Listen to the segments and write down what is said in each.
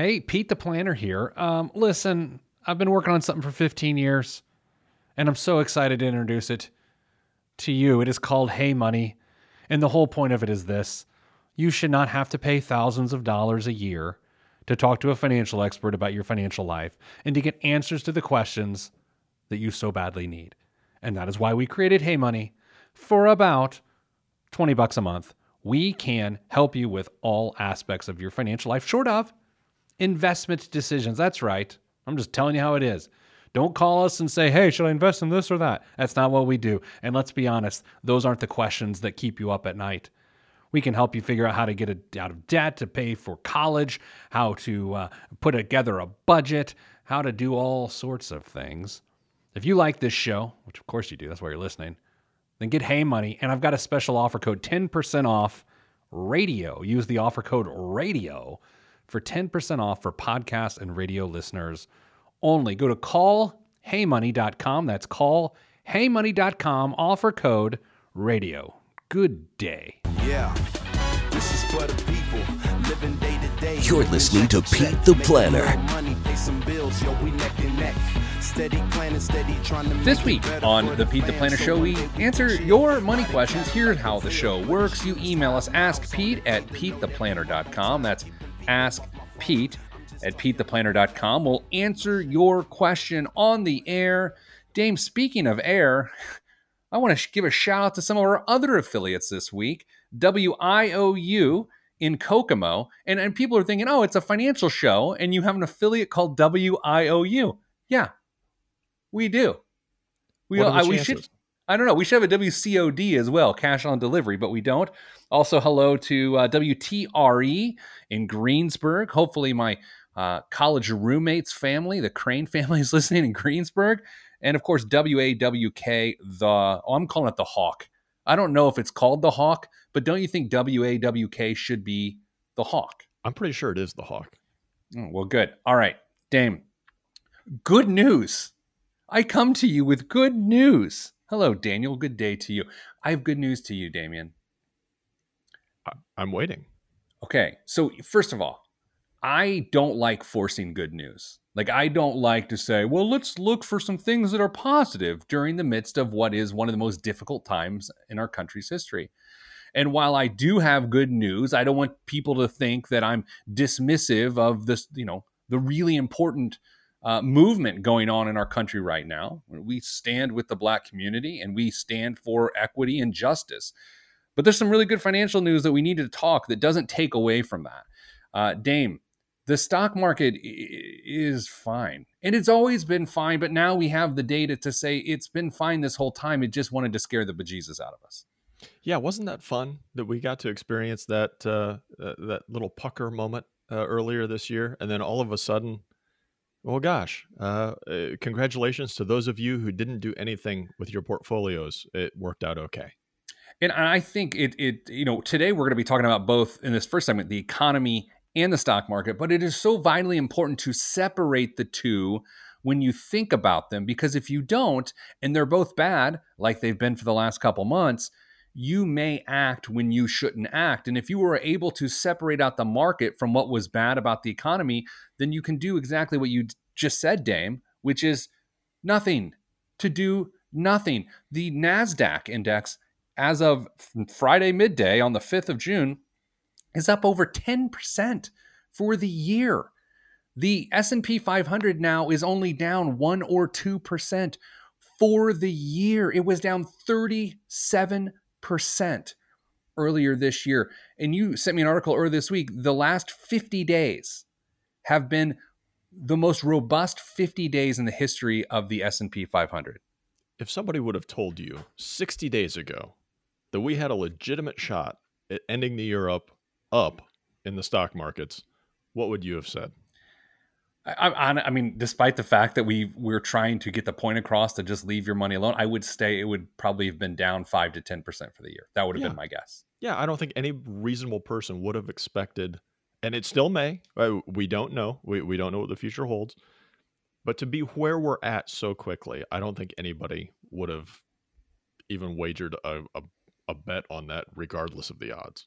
Hey, Pete the Planner here. Um, listen, I've been working on something for 15 years, and I'm so excited to introduce it to you. It is called Hey Money, and the whole point of it is this you should not have to pay thousands of dollars a year to talk to a financial expert about your financial life and to get answers to the questions that you so badly need. And that is why we created Hey Money for about 20 bucks a month. We can help you with all aspects of your financial life, short of investment decisions. That's right. I'm just telling you how it is. Don't call us and say, hey, should I invest in this or that? That's not what we do. And let's be honest, those aren't the questions that keep you up at night. We can help you figure out how to get out of debt, to pay for college, how to uh, put together a budget, how to do all sorts of things. If you like this show, which of course you do, that's why you're listening, then get Hey Money. And I've got a special offer code 10% off radio. Use the offer code radio for 10% off for podcast and radio listeners only. Go to callheymoney.com. That's callheymoney.com. Offer code radio. Good day. Yeah. This is for the people living day to day. You're listening to Pete the Planner. This week on the Pete the Planner Show, we answer your money questions. Here's how the show works. You email us, ask Pete at PeteThePlanner.com. That's ask Pete at PeteThePlanner.com. We'll answer your question on the air. Dame, speaking of air, I want to give a shout out to some of our other affiliates this week WIOU in Kokomo. And, and people are thinking, oh, it's a financial show, and you have an affiliate called WIOU. Yeah, we do. We, I, we should. I don't know. We should have a WCOD as well, cash on delivery, but we don't. Also, hello to uh, WTRE in Greensburg. Hopefully, my uh, college roommates family, the Crane family, is listening in Greensburg. And of course, WAWK, the, oh, I'm calling it the Hawk. I don't know if it's called the Hawk, but don't you think WAWK should be the Hawk? I'm pretty sure it is the Hawk. Oh, well, good. All right, Dame. Good news. I come to you with good news. Hello, Daniel. Good day to you. I have good news to you, Damian. I'm waiting. Okay. So, first of all, I don't like forcing good news. Like, I don't like to say, well, let's look for some things that are positive during the midst of what is one of the most difficult times in our country's history. And while I do have good news, I don't want people to think that I'm dismissive of this, you know, the really important uh, movement going on in our country right now. We stand with the black community and we stand for equity and justice. But there's some really good financial news that we need to talk that doesn't take away from that. Uh, Dame, the stock market is fine and it's always been fine but now we have the data to say it's been fine this whole time it just wanted to scare the bejesus out of us yeah wasn't that fun that we got to experience that uh, that little pucker moment uh, earlier this year and then all of a sudden well gosh uh, uh, congratulations to those of you who didn't do anything with your portfolios. It worked out okay. And i think it it you know today we're going to be talking about both in this first segment the economy and the stock market, but it is so vitally important to separate the two when you think about them because if you don't and they're both bad like they've been for the last couple months, you may act when you shouldn't act. And if you were able to separate out the market from what was bad about the economy, then you can do exactly what you just said, Dame, which is nothing to do nothing. The Nasdaq index as of Friday midday on the 5th of June is up over 10% for the year. The S&P 500 now is only down 1 or 2% for the year. It was down 37% earlier this year. And you sent me an article earlier this week. The last 50 days have been the most robust 50 days in the history of the S&P 500. If somebody would have told you 60 days ago that we had a legitimate shot at ending the year up up in the stock markets, what would you have said? I, I, I, mean, despite the fact that we we're trying to get the point across to just leave your money alone, I would stay. It would probably have been down five to ten percent for the year. That would have yeah. been my guess. Yeah, I don't think any reasonable person would have expected, and it still may. We don't know. We we don't know what the future holds. But to be where we're at so quickly, I don't think anybody would have even wagered a, a, a bet on that, regardless of the odds.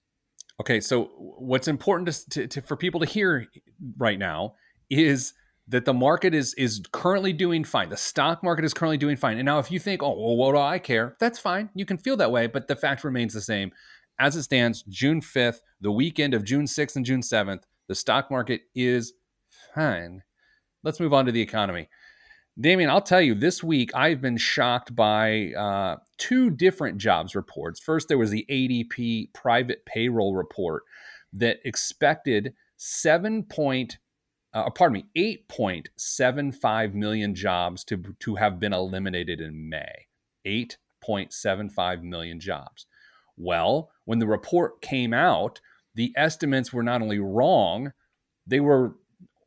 Okay, so what's important to, to, to, for people to hear right now is that the market is is currently doing fine. The stock market is currently doing fine. And now, if you think, oh, well, what do I care? That's fine. You can feel that way, but the fact remains the same. As it stands, June 5th, the weekend of June 6th and June 7th, the stock market is fine. Let's move on to the economy. Damian, I'll tell you, this week I've been shocked by uh, two different jobs reports. First, there was the ADP private payroll report that expected 7 point, uh, pardon me, 8.75 million jobs to, to have been eliminated in May. 8.75 million jobs. Well, when the report came out, the estimates were not only wrong, they were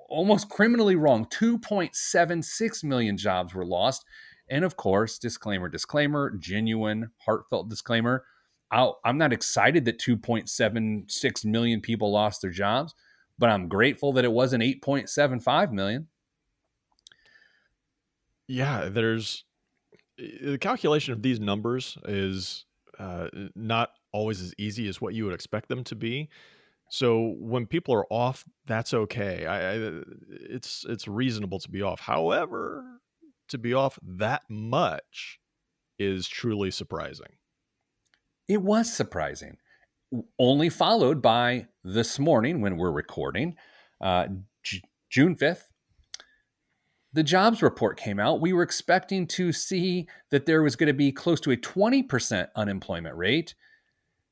almost criminally wrong. 2.76 million jobs were lost. And of course, disclaimer, disclaimer, genuine, heartfelt disclaimer. i am not excited that 2.76 million people lost their jobs, but I'm grateful that it wasn't 8.75 million. Yeah, there's the calculation of these numbers is uh, not always as easy as what you would expect them to be. So when people are off, that's okay. I, I, it's it's reasonable to be off. However, to be off that much is truly surprising. It was surprising. Only followed by this morning when we're recording, uh, J- June fifth. The jobs report came out. We were expecting to see that there was going to be close to a 20% unemployment rate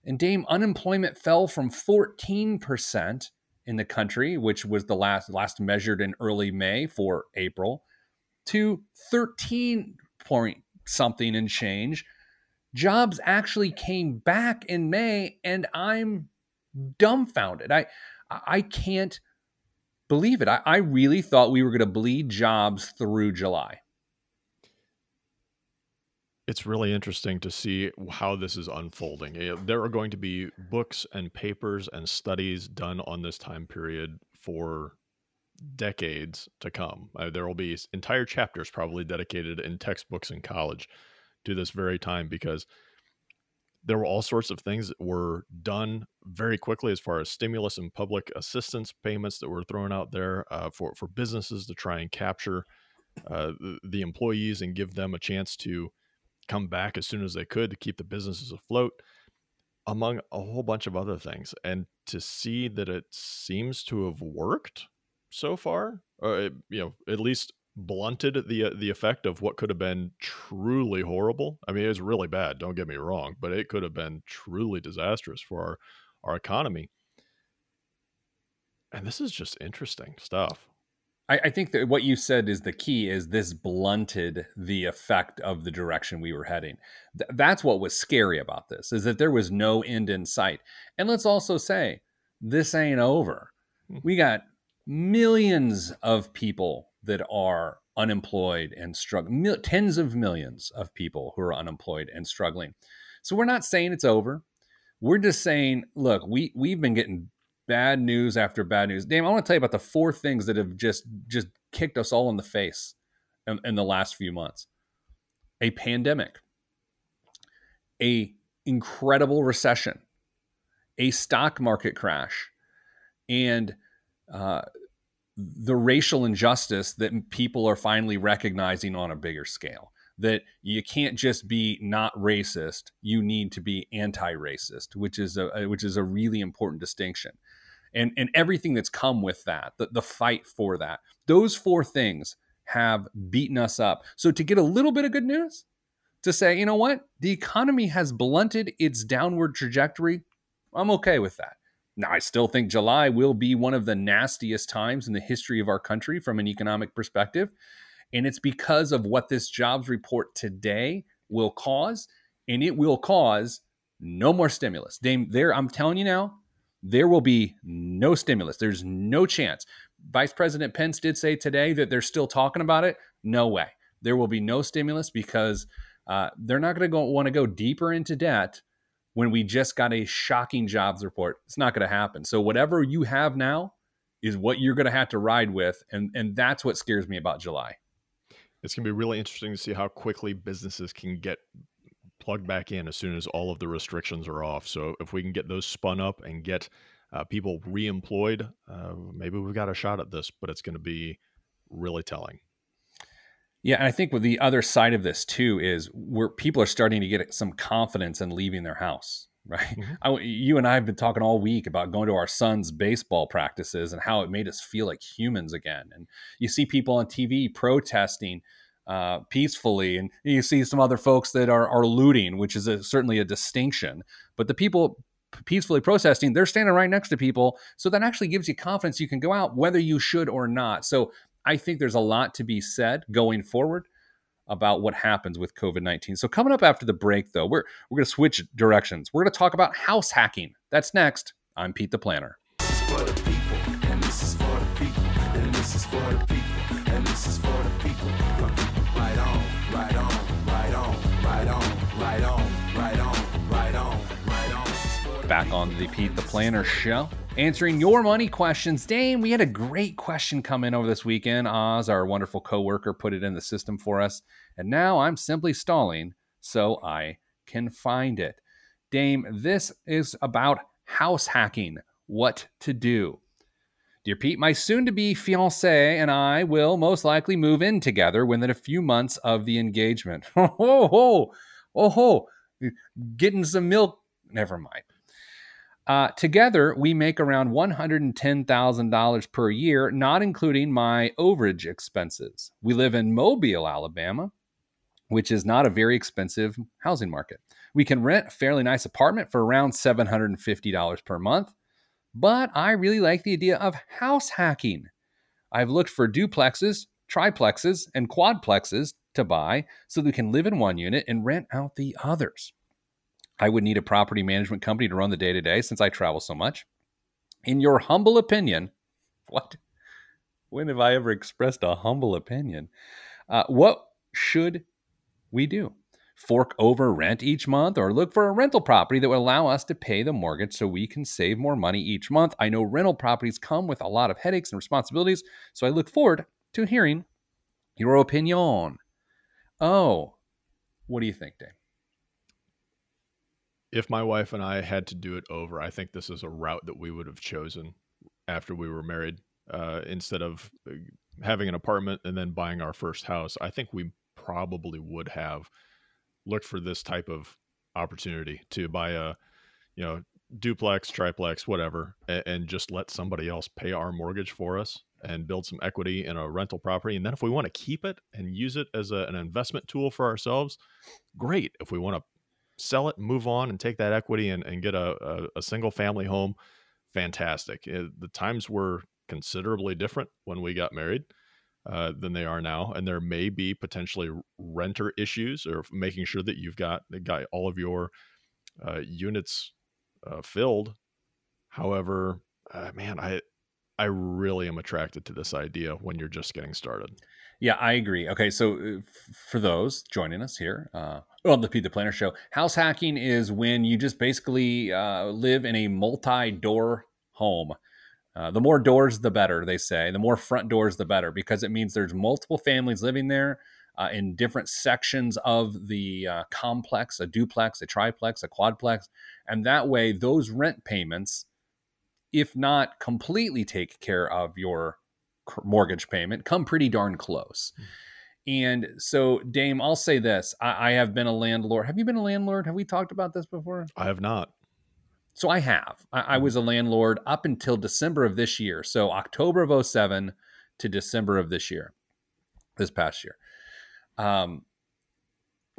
and Dame unemployment fell from 14% in the country, which was the last last measured in early May for April, to 13 point something and change. Jobs actually came back in May, and I'm dumbfounded. I I can't believe it. I, I really thought we were going to bleed jobs through July it's really interesting to see how this is unfolding. Eh, there are going to be books and papers and studies done on this time period for decades to come. Uh, there will be entire chapters probably dedicated in textbooks in college to this very time because there were all sorts of things that were done very quickly as far as stimulus and public assistance payments that were thrown out there uh, for, for businesses to try and capture uh, the, the employees and give them a chance to come back as soon as they could to keep the businesses afloat, among a whole bunch of other things. And to see that it seems to have worked so far, or it, you know, at least blunted the uh, the effect of what could have been truly horrible. I mean, it was really bad. Don't get me wrong, but it could have been truly disastrous for our our economy. And this is just interesting stuff. I, I, think that what you said is the key is this blunted the effect of the direction we were heading. Th- that's what was scary about this is that there was no end in sight. And let's also say this ain't over. Hmm. We got millions of people that are unemployed and struggling, tens of millions of people who are unemployed and struggling. So we're not saying it's over. We're just saying, look, we we've been getting bad news after bad news. Damn, I want to tell you about the four things that have just just kicked us all in the face in, in the last few months. A pandemic, a incredible recession, a stock market crash, and uh, the racial injustice that people are finally recognizing on a bigger scale. That you can't just be not racist; you need to be anti-racist, which is a which is a really important distinction. And and everything that's come with that the, the fight for that those four things have beaten us up. So to get a little bit of good news to say you know what? The economy has blunted its downward trajectory i'm okay with that now i still think july will be one of the nastiest times in the history of our country from an economic perspective and it's because of what this jobs report today will cause and it will cause no more stimulus dame there i'm telling you now there will be no stimulus. There's no chance. Vice President Pence did say today that they're still talking about it. No way. There will be no stimulus because uh, they're not going to want to go deeper into debt when we just got a shocking jobs report. It's not going to happen. So whatever you have now is what you're going to have to ride with, and and that's what scares me about July. It's going to be really interesting to see how quickly businesses can get plugged back in as soon as all of the restrictions are off. So if we can get those spun up and get uh, people reemployed, uh, maybe we've got a shot at this. But it's going to be really telling. Yeah, and I think with the other side of this too is where people are starting to get some confidence in leaving their house right? Mm-hmm. I, you and I have been talking all week about going to our son's baseball practices and how it made us feel like humans again. And you see people on TV protesting uh, peacefully, and you see some other folks that are, are looting, which is a, certainly a distinction. But the people peacefully protesting, they're standing right next to people. So that actually gives you confidence you can go out whether you should or not. So I think there's a lot to be said going forward about what happens with COVID 19. So, coming up after the break, though, we're, we're going to switch directions. We're going to talk about house hacking. That's next. I'm Pete the Planner. Back on the Pete the Planner show answering your money questions. Dame, we had a great question come in over this weekend. Oz, our wonderful coworker, put it in the system for us. And now I'm simply stalling so I can find it. Dame, this is about house hacking, what to do. Dear Pete, my soon to be fiance and I will most likely move in together within a few months of the engagement. Oh, ho, ho, oh, ho. Getting some milk. Never mind. Uh, together, we make around $110,000 per year, not including my overage expenses. We live in Mobile, Alabama, which is not a very expensive housing market. We can rent a fairly nice apartment for around $750 per month, but I really like the idea of house hacking. I've looked for duplexes, triplexes, and quadplexes to buy so that we can live in one unit and rent out the others. I would need a property management company to run the day to day since I travel so much. In your humble opinion, what? When have I ever expressed a humble opinion? Uh, what should we do? Fork over rent each month or look for a rental property that would allow us to pay the mortgage so we can save more money each month. I know rental properties come with a lot of headaches and responsibilities, so I look forward to hearing your opinion. Oh, what do you think, Dave? If my wife and I had to do it over, I think this is a route that we would have chosen after we were married. Uh, instead of uh, having an apartment and then buying our first house, I think we probably would have looked for this type of opportunity to buy a, you know, duplex, triplex, whatever, and, and just let somebody else pay our mortgage for us and build some equity in a rental property. And then if we want to keep it and use it as a, an investment tool for ourselves, great. If we want to sell it, move on, and take that equity and, and get a, a, a single family home, fantastic. It, the times were considerably different when we got married. Uh, than they are now, and there may be potentially renter issues or making sure that you've got got all of your uh, units uh, filled. However, uh, man, I I really am attracted to this idea when you're just getting started. Yeah, I agree. Okay, so uh, for those joining us here uh, on the Pete the Planner Show, house hacking is when you just basically uh, live in a multi-door home. Uh, the more doors, the better, they say. The more front doors, the better, because it means there's multiple families living there uh, in different sections of the uh, complex a duplex, a triplex, a quadplex. And that way, those rent payments, if not completely take care of your mortgage payment come pretty darn close. Mm. And so, Dame, I'll say this I, I, have been a landlord. Have you been a landlord? Have we talked about this before? I have not. So, I have. I, I was a landlord up until December of this year. So, October of 07 to December of this year, this past year. Um,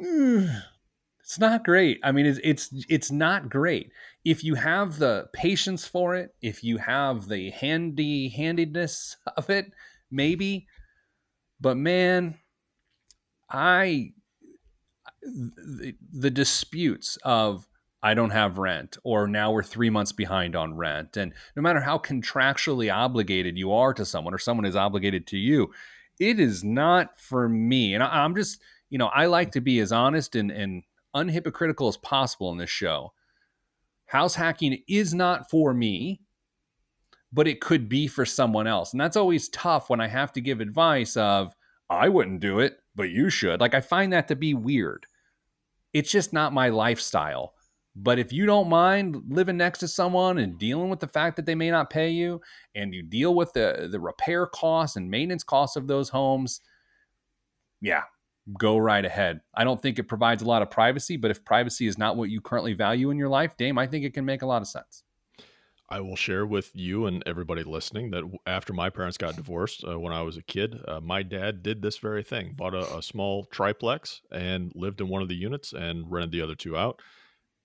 it's not great. I mean, it's, it's, it's not great if you have the patience for it, if you have the handy handiness of it, maybe. But man, I the, the disputes of I don't have rent, or now we're three months behind on rent. And no matter how contractually obligated you are to someone, or someone is obligated to you, it is not for me. And I, am just, you know, I like to be as honest and, and unhypocritical as possible in this show house hacking is not for me, but it could be for someone else. And that's always tough when I have to give advice of, I wouldn't do it, but you should. Like, I find that to be weird. It's just not my lifestyle. But if you don't mind living next to someone and dealing with the fact that they may not pay you and you deal with the, the repair costs and maintenance costs of those homes, yeah, go right ahead. I don't think it provides a lot of privacy, but if privacy is not what you currently value in your life, Dame, I think it can make a lot of sense. I will share with you and everybody listening that after my parents got divorced uh, when I was a kid, uh, my dad did this very thing bought a, a, small triplex and lived in one of the units and rented the other two out.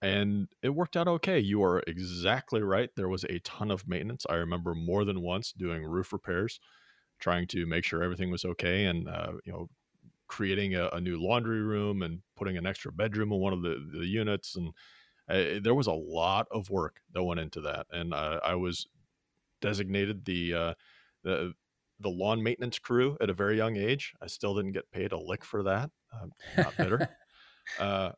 And it worked out okay. You are exactly right. There was a ton of maintenance. I remember more than once doing roof repairs, trying to make sure everything was okay and, uh, you know, creating a, a, new laundry room and putting an extra bedroom in one of the, the units. And I, there was a lot of work that went into that, and uh, I was designated the uh, the the lawn maintenance crew at a very young age. I still didn't get paid a lick for that. I'm not bitter. uh,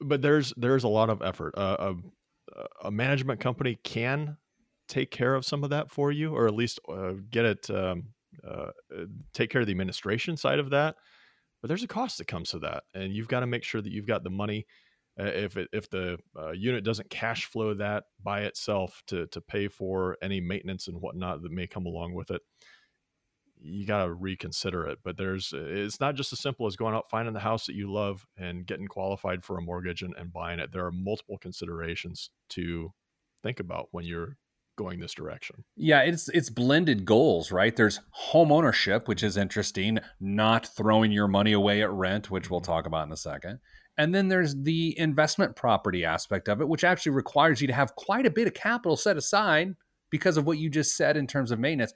but there's there's a lot of effort. Uh, a, a, management company can take care of some of that for you, or at least uh, get it um, uh, take care of the administration side of that. But there's a cost that comes to that, and you've got to make sure that you've got the money uh, if it, if the uh, unit doesn't cash flow that by itself to to pay for any maintenance and whatnot that may come along with it, you got to reconsider it. But there's it's not just as simple as going out finding the house that you love and getting qualified for a mortgage and, and buying it. There are multiple considerations to think about when you're going this direction. Yeah, it's it's blended goals, right? There's home ownership, which is interesting, not throwing your money away at rent, which we'll mm-hmm. talk about in a second. And then there's the investment property aspect of it, which actually requires you to have quite a bit of capital set aside because of what you just said in terms of maintenance.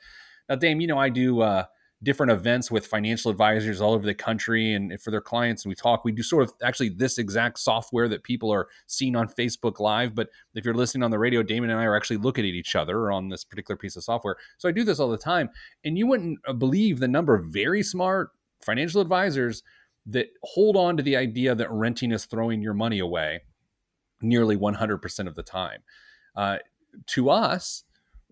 Now, Dame, you know, I do uh, different events with financial advisors all over the country and for their clients, and we talk. We do sort of actually this exact software that people are seeing on Facebook Live. But if you're listening on the radio, Damian and I are actually looking at each other on this particular piece of software. So I do this all the time. And you wouldn't uh, believe the number of very smart financial advisors that hold on to the idea that renting is throwing your money away nearly 100% of the time. Uh, to us,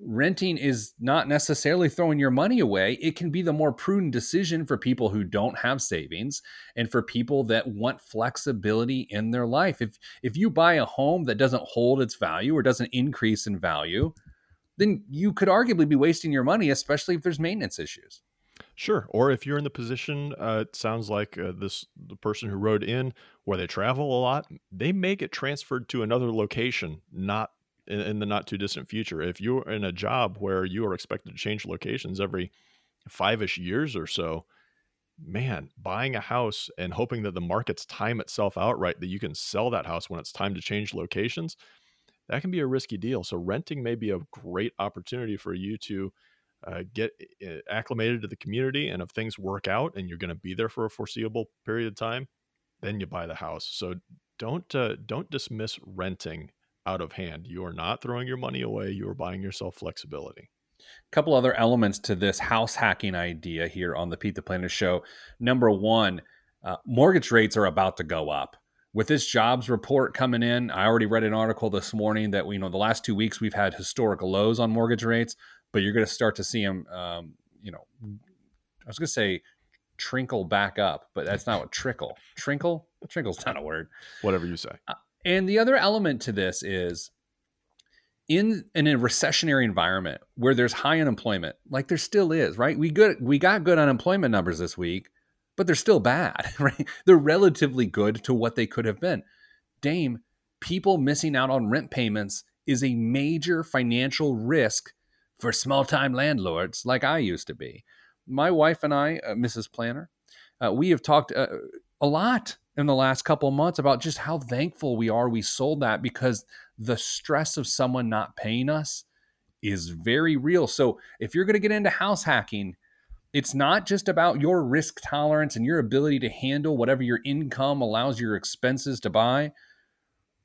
renting is not necessarily throwing your money away. It can be the more prudent decision for people who don't have savings and for people that want flexibility in their life. If if you buy a home that doesn't hold its value or doesn't increase in value, then you could arguably be wasting your money, especially if there's maintenance issues. Sure. Or if you're in the position, uh, it sounds like uh, this the person who rode in where they travel a lot, they may get transferred to another location, not in, in the not too distant future. If you're in a job where you are expected to change locations every five ish years or so, man, buying a house and hoping that the markets time itself out right, that you can sell that house when it's time to change locations, that can be a risky deal. So renting may be a great opportunity for you to uh, get uh, acclimated to the community and if things work out and you're going to be there for a foreseeable period of time then you buy the house so don't uh, don't dismiss renting out of hand you are not throwing your money away you are buying yourself flexibility a couple other elements to this house hacking idea here on the pete the planner show number one uh, mortgage rates are about to go up with this jobs report coming in i already read an article this morning that we you know the last two weeks we've had historic lows on mortgage rates but you're going to start to see them, um, you know, I was going to say trinkle back up, but that's not what trickle. Trinkle? Trinkle's not a word. Whatever you say. Uh, and the other element to this is in, in a recessionary environment where there's high unemployment, like there still is, right? We good we got good unemployment numbers this week, but they're still bad, right? They're relatively good to what they could have been. Dame, people missing out on rent payments is a major financial risk for small time landlords like I used to be. My wife and I, uh, Mrs. Planner, uh, we have talked uh, a lot in the last couple months about just how thankful we are we sold that because the stress of someone not paying us is very real. So if you're going to get into house hacking, it's not just about your risk tolerance and your ability to handle whatever your income allows your expenses to buy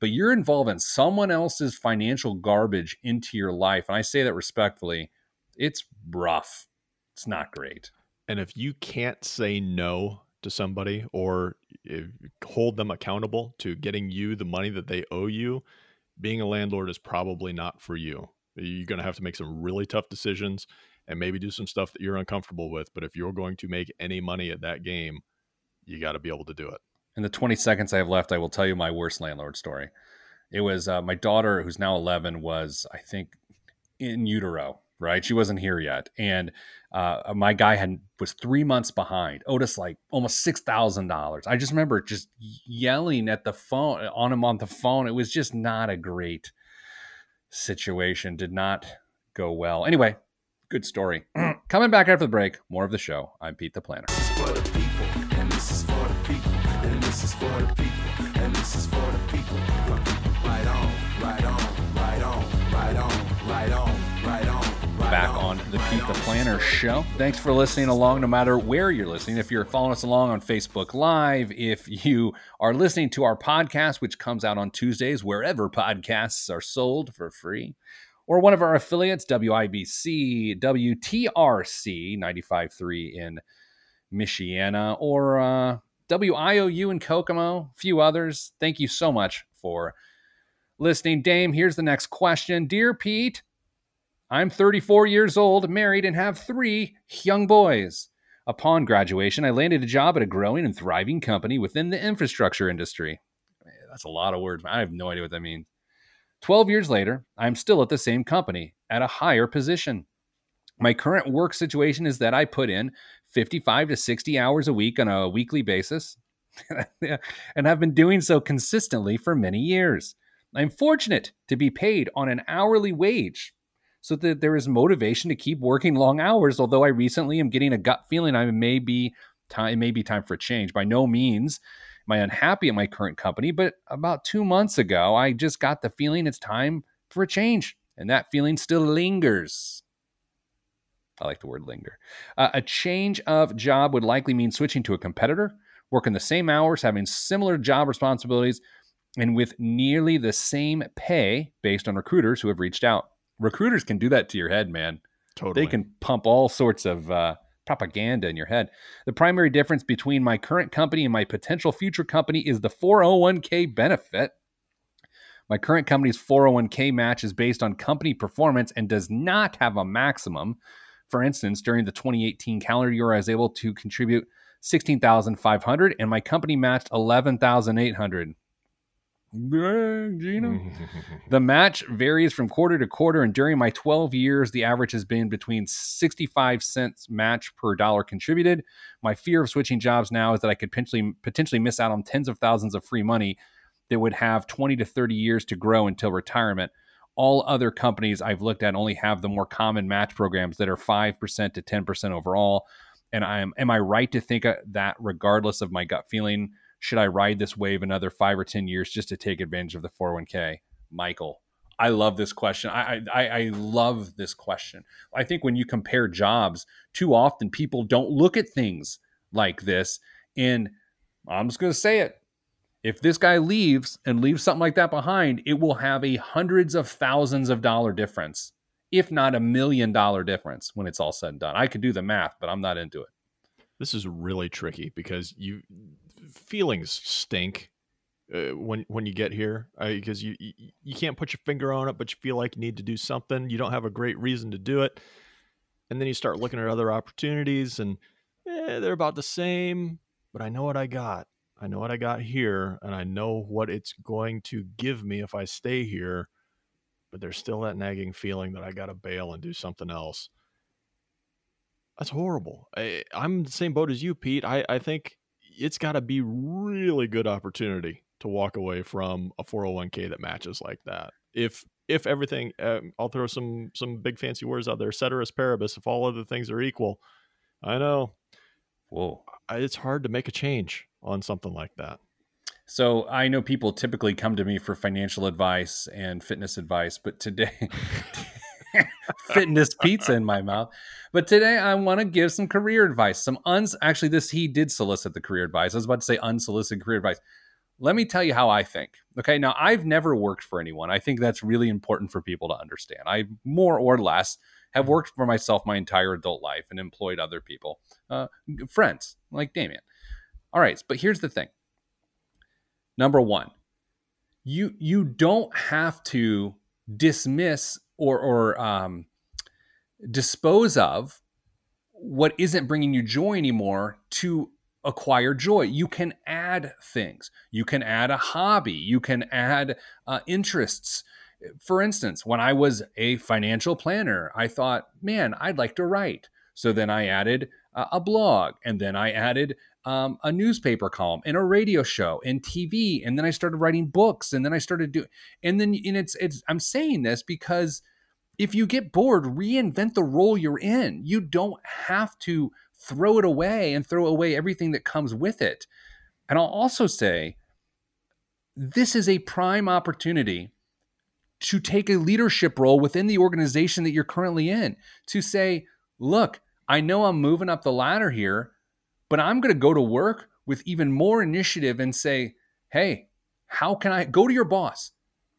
but you're involving someone else's financial garbage into your life. And I say that respectfully, it's rough. It's not great. And if you can't say no to somebody or hold them accountable to getting you the money that they owe you, being a landlord is probably not for you. You're going to have to make some really tough decisions and maybe do some stuff that you're uncomfortable with. But if you're going to make any money at that game, you got to be able to do it. In the 20 seconds I have left, I will tell you my worst landlord story. It was uh, my daughter, who's now 11, was, I think, in utero, right? She wasn't here yet. And uh, my guy had was three months behind. Otis like almost six thousand dollars. I just remember just yelling at the phone on him on the phone. It was just not a great situation. Did not go well. Anyway, good story. Coming back after the break, more of the show. I'm Pete the Planner. Back on the Pete the Planner show. Thanks for listening along, no matter where you're listening. If you're following us along on Facebook Live, if you are listening to our podcast, which comes out on Tuesdays, wherever podcasts are sold for free, or one of our affiliates, WIBC, WTRC 95.3 in Michiana, or uh, WIOU in Kokomo, a few others. Thank you so much for listening. Dame, here's the next question. Dear Pete, I'm 34 years old, married, and have three young boys. Upon graduation, I landed a job at a growing and thriving company within the infrastructure industry. That's a lot of words. I have no idea what that means. 12 years later, I'm still at the same company at a higher position. My current work situation is that I put in 55 to 60 hours a week on a weekly basis and have been doing so consistently for many years. I'm fortunate to be paid on an hourly wage so that there is motivation to keep working long hours. Although I recently am getting a gut feeling I may be time, it may be time for a change. By no means am I unhappy at my current company, but about two months ago, I just got the feeling it's time for a change, and that feeling still lingers. I like the word linger. Uh, a change of job would likely mean switching to a competitor, working the same hours, having similar job responsibilities, and with nearly the same pay based on recruiters who have reached out recruiters can do that to your head, man. Totally. They can pump all sorts of uh, propaganda in your head. The primary difference between my current company and my potential future company is the 401k benefit. My current company's 401k match is based on company performance and does not have a maximum. For instance, during the 2018 calendar year, I was able to contribute 16,500 and my company matched 11,800. Gina. the match varies from quarter to quarter, and during my 12 years, the average has been between 65 cents match per dollar contributed. My fear of switching jobs now is that I could potentially potentially miss out on tens of thousands of free money that would have 20 to 30 years to grow until retirement. All other companies I've looked at only have the more common match programs that are 5% to 10% overall. And I am am I right to think uh, that regardless of my gut feeling? Should I ride this wave another five or 10 years just to take advantage of the 401k? Michael, I love this question. I, I, I love this question. I think when you compare jobs, too often people don't look at things like this. And I'm just going to say it. If this guy leaves and leaves something like that behind, it will have a hundreds of thousands of dollar difference, if not a million dollar difference when it's all said and done. I could do the math, but I'm not into it. This is really tricky because you feelings stink uh, when when you get here because uh, you, you you can't put your finger on it, but you feel like you need to do something. You don't have a great reason to do it, and then you start looking at other opportunities, and eh, they're about the same. But I know what I got. I know what I got here, and I know what it's going to give me if I stay here. But there's still that nagging feeling that I got to bail and do something else. That's horrible. I, in the same boat as you, Pete. I, I think it's got to be really good opportunity to walk away from a 401k that matches like that. If if everything, um, I'll throw some some big fancy words out there, ceteris paribus. If all other things are equal, I know. Whoa, it's hard to make a change on something like that. So I know people typically come to me for financial advice and fitness advice, but today fitness pizza in my mouth. But today I want to give some career advice. Some uns actually this he did solicit the career advice. I was about to say unsolicited career advice. Let me tell you how I think. Okay, now I've never worked for anyone. I think that's really important for people to understand. I more or less have mm-hmm. worked for myself my entire adult life and employed other people, uh, friends like Damian. All right, but here's the thing. Number one, you you don't have to dismiss or or um, dispose of what isn't bringing you joy anymore to acquire joy. You can add things. You can add a hobby. You can add uh, interests. For instance, when I was a financial planner, I thought, man, I'd like to write. So then I added uh, a blog, and then I added um, a newspaper column and a radio show and TV, and then I started writing books, and then I started doing, and then and it's it's. I'm saying this because if you get bored, reinvent the role you're in. You don't have to throw it away and throw away everything that comes with it. And I'll also say this is a prime opportunity to take a leadership role within the organization that you're currently in to say, look, I know I'm moving up the ladder here, but I'm going to go to work with even more initiative and say, hey, how can I go to your boss?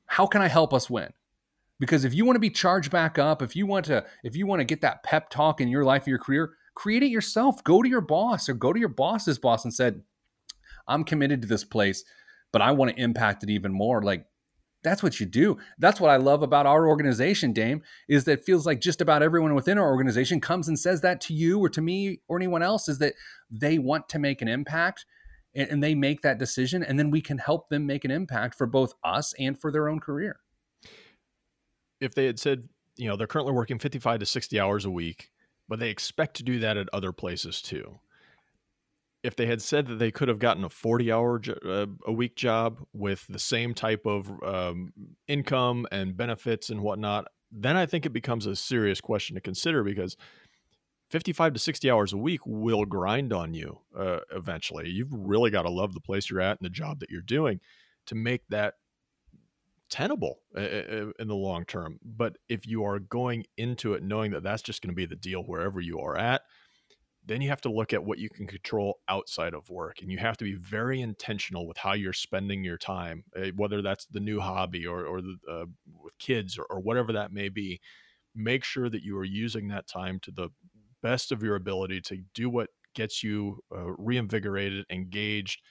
How can I help us win? Because if you want to be charged back up, if you want to, if you want to get that pep talk in your life, your career, create it yourself. Go to your boss or go to your boss's boss and said, I'm committed to this place, but I want to impact it even more. Like that's what you do. That's what I love about our organization, Dame, is that it feels like just about everyone within our organization comes and says that to you or to me or anyone else is that they want to make an impact and, and they make that decision. And then we can help them make an impact for both us and for their own career. If they had said, you know, they're currently working 55 to 60 hours a week but they expect to do that at other places too. If they had said that they could have gotten a 40 hour uh, a week job with the same type of um, income and benefits and whatnot, then I think it becomes a serious question to consider because 55 to 60 hours a week will grind on you uh, eventually. You've really got to love the place you're at and the job that you're doing to make that tenable in the long term. But if you are going into it knowing that that's just going to be the deal wherever you are at, then you have to look at what you can control outside of work and you have to be very intentional with how you're spending your time eh, whether that's the new hobby or, or the, uh, with kids or, or whatever that may be make sure that you are using that time to the best of your ability to do what gets you uh, reinvigorated engaged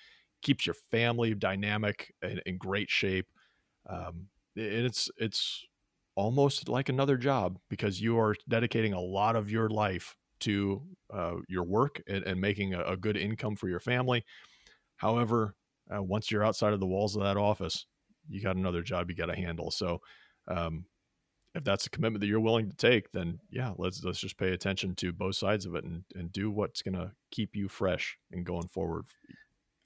keeps your family dynamic and in great shape um, it's it's almost like another job because you are dedicating a lot of your life to uh, your work and, and making a, a, good income for your family. However, uh, once you're outside of the walls of that office, you got another job you got to handle. So, um, if that's a commitment that you're willing to take, then yeah, let's let's just pay attention to both sides of it and and do what's going to keep you fresh and going forward.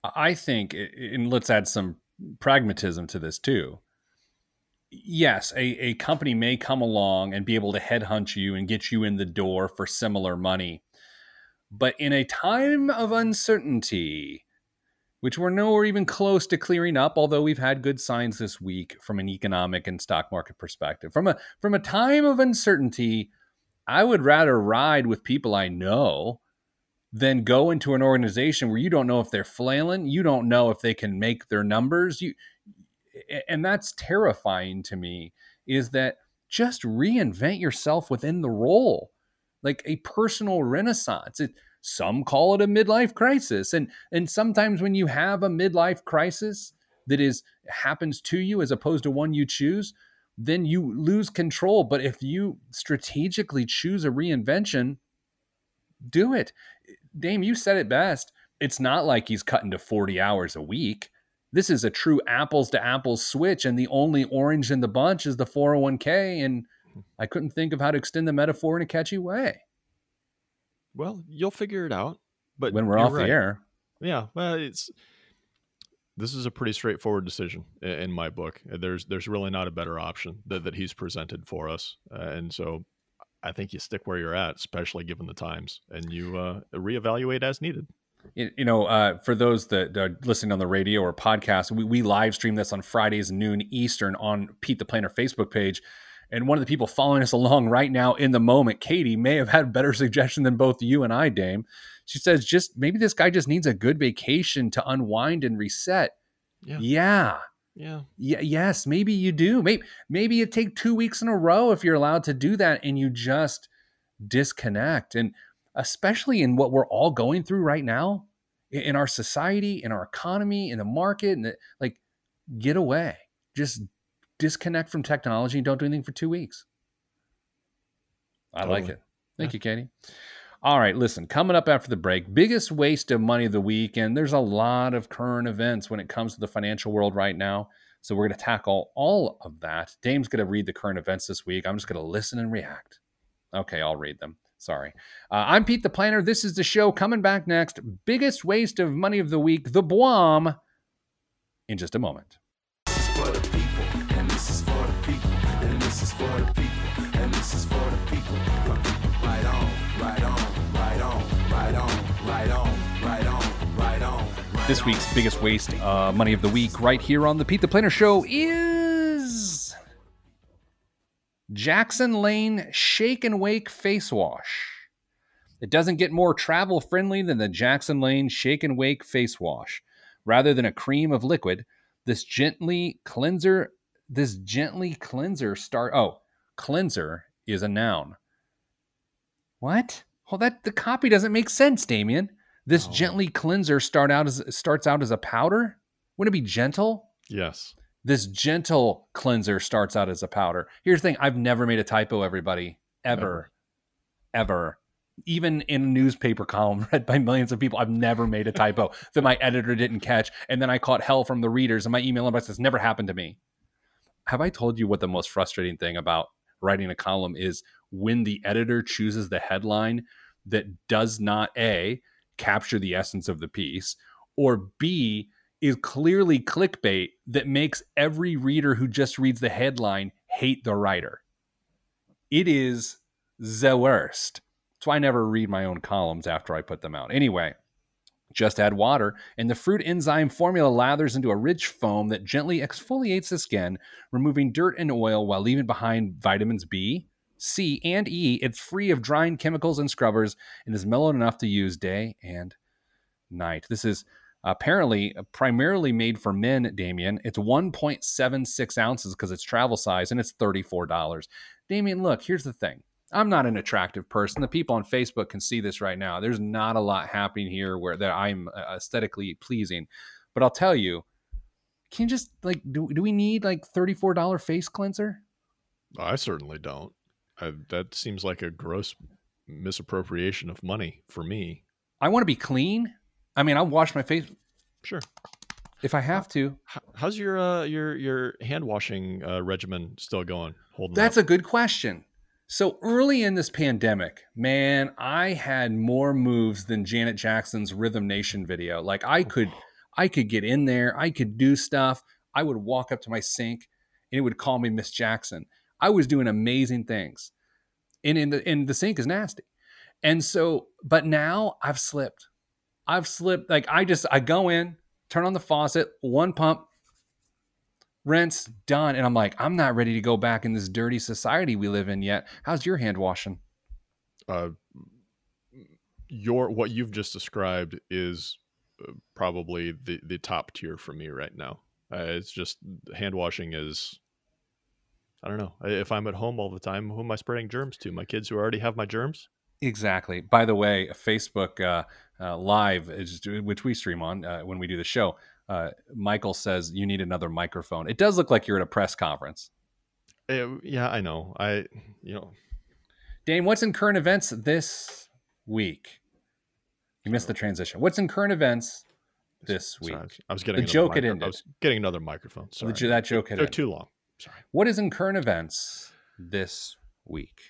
I think, and let's add some pragmatism to this too yes, a, a company may come along and be able to headhunt you and get you in the door for similar money. But in a time of uncertainty, which we're nowhere even close to clearing up, although we've had good signs this week from an economic and stock market perspective. From a from a time of uncertainty, I would rather ride with people I know than go into an organization where you don't know if they're flailing, you don't know if they can make their numbers. You and that's terrifying to me is that just reinvent yourself within the role like a personal renaissance. It, some call it a midlife crisis and and sometimes when you have a midlife crisis that is happens to you as opposed to one you choose then you lose control. But if you strategically choose a reinvention do it. Dame you said it best. It's not like he's cutting to 40 hours a week this is a true apples to apples switch and the only orange in the bunch is the 401k and i couldn't think of how to extend the metaphor in a catchy way. Well you'll figure it out but when we're off right. the air. Yeah well it's this is a pretty straightforward decision in my book. There's there's really not a better option that, that he's presented for us uh, and so i think you stick where you're at especially given the times and you uh, reevaluate as needed you know, uh, for those that are listening on the radio or podcast, we, we live stream this on Fridays noon Eastern on Pete the Planner Facebook page. And one of the people following us along right now in the moment, Katie, may have had a better suggestion than both you and I, Dame. She says, just maybe this guy just needs a good vacation to unwind and reset. Yeah. Yeah. Yeah. yeah. Yes. Maybe you do. Maybe maybe you take two weeks in a row if you're allowed to do that and you just disconnect. And especially in what we're all going through right now in our society, in our economy, in the market, and the, like get away. Just disconnect from technology and don't do anything for two weeks. I totally. like it. Thank yeah. you, Katie. All right, listen, coming up after the break, biggest waste of money of the week. And there's a lot of current events when it comes to the financial world right now. So we're going to tackle all of that. Dame's going to read the current events this week. I'm just going to listen and react. Okay, I'll read them. Sorry. Uh, I'm Pete the Planner. This is the show coming back next. Biggest waste of money of the week, the BWOM, in just a moment. This week's biggest waste uh, money of the week, right here on the Pete the Planner Show, is Jackson Lane Shake and Wake Face Wash. It doesn't get more travel friendly than the Jackson Lane Shake and Wake Face Wash. Rather than a cream of liquid, this gently cleanser, this gently cleanser start. Oh, cleanser is a noun. What? Well, that the copy doesn't make sense, Damian. This Oh. gently cleanser start out as starts out as a powder. Wouldn't it be gentle? Yes. This gentle cleanser starts out as a powder. Here's the thing: I've never made a typo, everybody, ever, ever. Even in a newspaper column read by millions of people, I've never made a typo that my editor didn't catch, and then I caught hell from the readers. And my email inbox has never happened to me. Have I told you what the most frustrating thing about writing a column is when the editor chooses the headline that does not a capture the essence of the piece, or b is clearly clickbait that makes every reader who just reads the headline hate the writer. It is the worst. Why I never read my own columns after I put them out. Anyway, just add water, and the fruit enzyme formula lathers into a rich foam that gently exfoliates the skin, removing dirt and oil while leaving behind vitamins B, C, and E. It's free of drying chemicals and scrubbers and is mellow enough to use day and night. This is apparently primarily made for men, Damian. It's 1.76 ounces because it's travel size and it's $34. Damian, look, here's the thing. I'm not an attractive person. The people on Facebook can see this right now. There's not a lot happening here where that I'm uh, aesthetically pleasing. But I'll tell you, can you just like do, do we need like $34 face cleanser? I certainly don't. I, that seems like a gross misappropriation of money for me. I want to be clean. I mean, I'll wash my face Sure. if I have to. How's your uh, your your hand washing uh, regimen still going? Holding That's up? a good question. So early in this pandemic, man, I had more moves than Janet Jackson's Rhythm Nation video. Like I could I could get in there, I could do stuff. I would walk up to my sink and it would call me Miss Jackson. I was doing amazing things. And in the and the sink is nasty. And so, but now I've slipped. I've slipped. Like I just I go in, turn on the faucet, one pump, rinse, done. And I'm like, I'm not ready to go back in this dirty society we live in yet. How's your hand washing? uh, your what you've just described is uh, probably the the top tier for me right now. Uh, it's just hand washing is. I don't know. If I'm at home all the time, who am I spreading germs to? My kids who already have my germs? Exactly. By the way, Facebook uh, uh, Live, is, which we stream on uh, when we do the show, uh, Michael says you need another microphone. It does look like you're at a press conference. Eh, yeah, I know. I, you know, Dane, what's in current events this week? You missed the transition. What's in current events this week? I was- I was getting The another joke micro- ended. I was getting another microphone. Sorry, The- that joke had They're ended. too long. Sorry. What is in current events this week?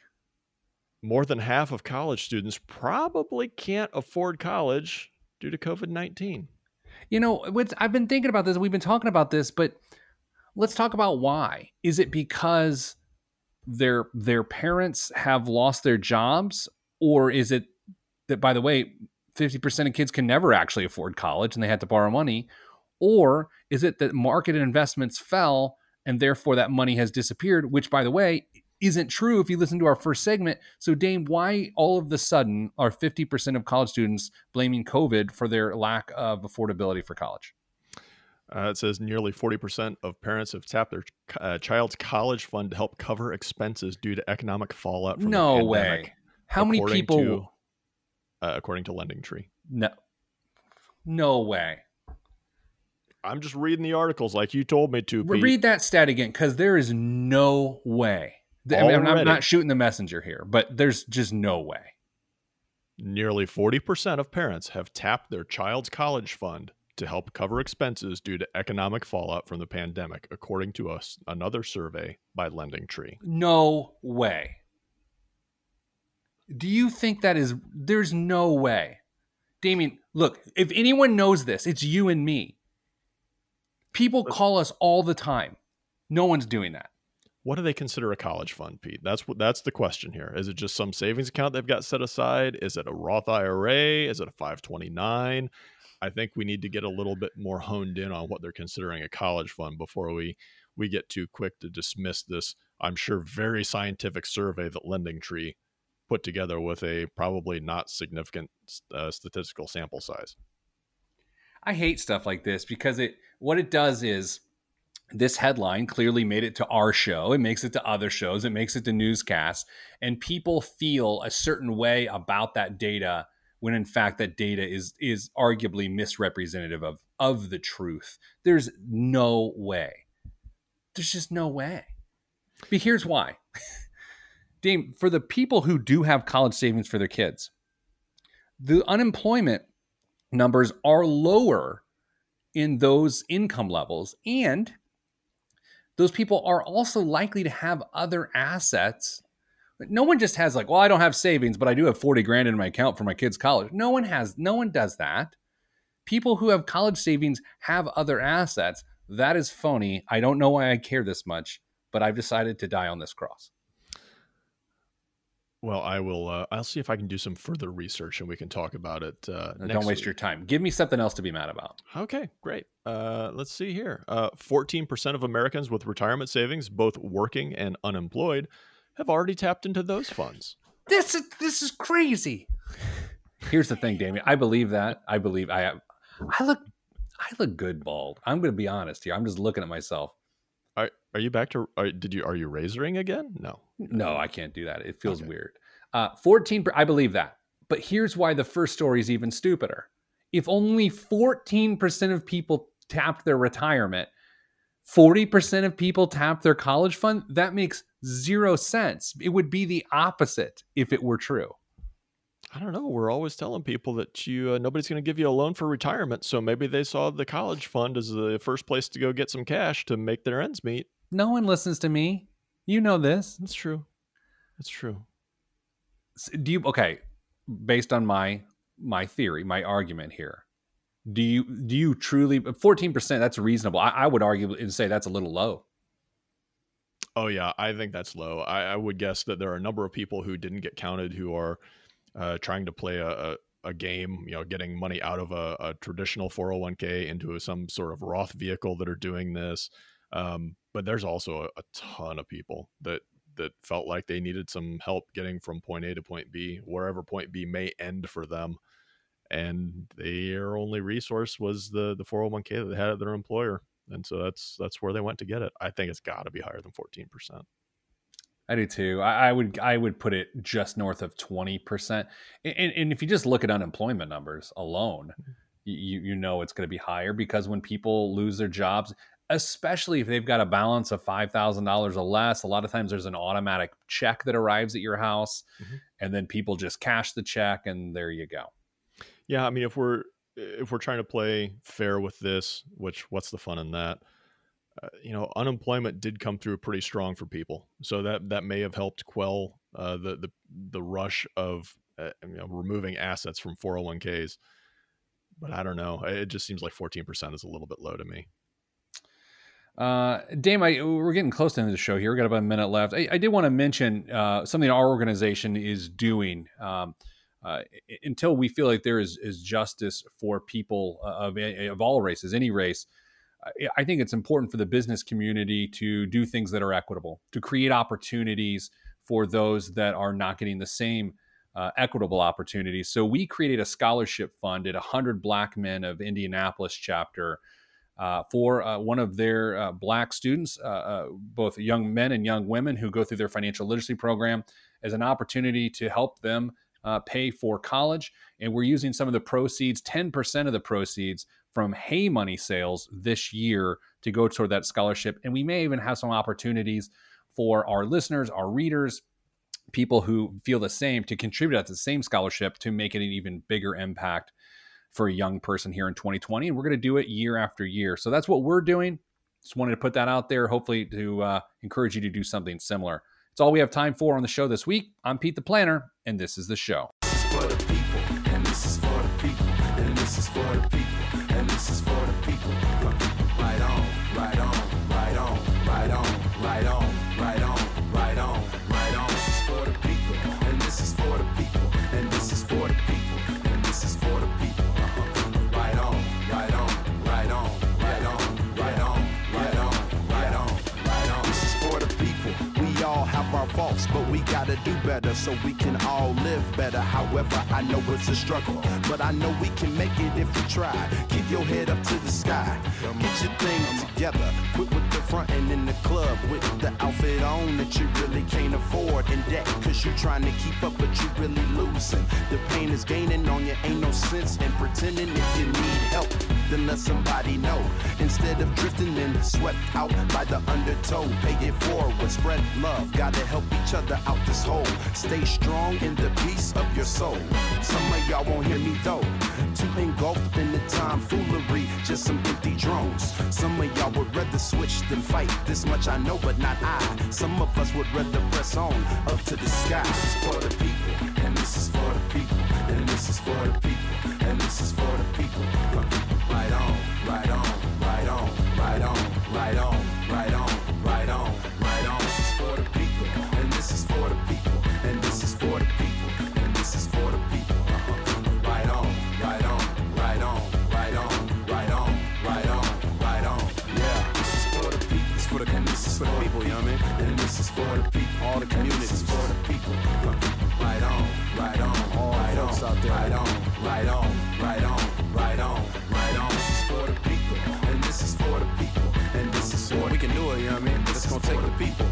More than half of college students probably can't afford college due to COVID nineteen. You know, I've been thinking about this. We've been talking about this, but let's talk about why. Is it because their their parents have lost their jobs, or is it that by the way, fifty percent of kids can never actually afford college and they had to borrow money, or is it that market investments fell and therefore that money has disappeared? Which, by the way, isn't true if you listen to our first segment. So, Dame, why all of the sudden are 50% of college students blaming COVID for their lack of affordability for college? Uh, it says nearly 40% of parents have tapped their uh, child's college fund to help cover expenses due to economic fallout from No way. How many people? to- uh, according to LendingTree. no, no way. I'm just reading the articles like you told me to. Pete. Read that stat again, because there is no way. I mean, I'm, I'm not shooting the messenger here, but there's just no way. Nearly 40% of parents have tapped their child's college fund to help cover expenses due to economic fallout from the pandemic, according to us another survey by LendingTree. No way. Do you think that is there's no way. Damian, look, if anyone knows this, it's you and me. People call us all the time. No one's doing that. What do they consider a college fund, Pete? That's what that's the question here. Is it just some savings account they've got set aside? Is it a Roth IRA? Is it a 529? I think we need to get a little bit more honed in on what they're considering a college fund before we we get too quick to dismiss this. I'm sure very scientific survey that LendingTree put together with a probably not significant uh, statistical sample size. I hate stuff like this because it what it does is this headline clearly made it to our show. It makes it to other shows. It makes it to newscasts. And people feel a certain way about that data when in fact that data is is arguably misrepresentative of of the truth. There's no way. There's just no way. But here's why. Dame, for the people who do have college savings for their kids, the unemployment numbers are lower in those income levels and those people are also likely to have other assets. No one just has like, well, I don't have savings, but I do have 40 grand in my account for my kids' college. No one has, no one does that. People who have college savings have other assets. That is phony. I don't know why I care this much, but I've decided to die on this cross. Well, I will. Uh, I'll see if I can do some further research, and we can talk about it. Uh, don't waste week. your time. Give me something else to be mad about. Okay, great. Uh, let's see here. Uh, fourteen percent of Americans with retirement savings, both working and unemployed, have already tapped into those funds. This is this is crazy. Here's the thing, Damian. I believe that. I believe I have. I look. I look good bald. I'm going to be honest here. I'm just looking at myself. Are Are you back to? Are, did you? Are you razoring again? No. No, I can't do that. It feels okay. weird. Uh, 14, I believe that. But here's why the first story is even stupider. If only 14% of people tapped their retirement, 40% of people tapped their college fund, that makes zero sense. It would be the opposite if it were true. I don't know. We're always telling people that you uh, nobody's going to give you a loan for retirement, so maybe they saw the college fund as the first place to go get some cash to make their ends meet. No one listens to me. You know this. That's true. That's true. Do you okay? Based on my my theory, my argument here, do you do you truly fourteen percent? That's reasonable. I, I, would argue and say that's a little low. Oh yeah, I think that's low. I, I, would guess that there are a number of people who didn't get counted who are uh, trying to play a, a, a, game, you know, getting money out of a, a traditional 401k into some sort of Roth vehicle that are doing this. Um, but there's also a, a ton of people that that felt like they needed some help getting from point A to point B, wherever point B may end for them. And their only resource was the the 401k that they had at their employer. And so that's that's where they went to get it. I think it's got to be higher than 14%. I do too. I, I, would I would put it just north of 20%. And, and if you just look at unemployment numbers alone, mm-hmm. you you know it's going to be higher because when people lose their jobs, especially if they've got a balance of $5,000 or less. A lot of times there's an automatic check that arrives at your house mm-hmm. and then people just cash the check and there you go. Yeah, I mean if we're if we're trying to play fair with this, which what's the fun in that? Uh, you know, unemployment did come through pretty strong for people, so that that may have helped quell uh, the the the rush of uh, you know, removing assets from 401ks. But I don't know. It just seems like 14% is a little bit low to me. Uh, Dame, I, we're getting close to the end of the show here. We got about a minute left. I, I did want to mention uh, something our organization is doing. Um, uh, until we feel like there is, is justice for people of, of all races, any race, I think it's important for the business community to do things that are equitable, to create opportunities for those that are not getting the same uh, equitable opportunities. So we created a scholarship fund at 100 Black Men of Indianapolis chapter uh, for uh, one of their uh, black students, uh, uh, both young men and young women who go through their financial literacy program, as an opportunity to help them uh, pay for college. And we're using some of the proceeds, 10% of the proceeds from Hey Money sales this year to go toward that scholarship. And we may even have some opportunities for our listeners, our readers, people who feel the same to contribute at the same scholarship to make it an even bigger impact for a young person here in 2020. And we're going to do it year after year. So that's what we're doing. Just wanted to put that out there, hopefully, to uh, encourage you to do something similar. It's all we have time for on the show this week. I'm Pete the Planner, and this is the show. for the people, and this is for the people, this is for the people, but we gotta do better so we can all live better. However, I know it's a struggle, but I know we can make it if we try. Keep your head up to the sky, get your thing together. Quit with the front and in the club with the outfit on that you really can't afford. In debt, cause you're trying to keep up, but you really losing. The pain is gaining on you, ain't no sense in pretending if you need help then let somebody know. Instead of drifting in, swept out by the undertow, pay it forward, spread love. Gotta help each other out this hole. Stay strong in the peace of your soul. Some of y'all won't hear me though. Too engulfed in the tomfoolery, just some empty drones. Some of y'all would rather switch than fight. This much I know, but not I. Some of us would rather press on up to the sky. This is for the people, and this is for the people, and this is for the people, and this is for the people. Right on, right on, right on, right on, right on, right on, right on. This is for the people, and this is for the people, and this is for the people, and this is for the people. Right on, right on, right on, right on, right on, right on, right on. Yeah, this is for the people. This for the and this is for the people, you know what I mean? And this is for the people, all the communities, for the people. Right on, right on, all right on, out there. Right on, right on, right on, people.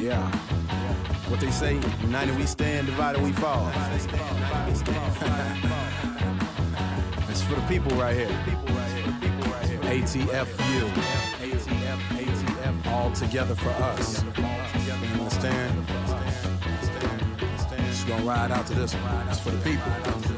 Yeah. What they say, united we stand, divided we fall. it's for the people right here. ATFU. ATF, ATF, all together for us. You understand? Just gonna ride out to this one. It's for the people.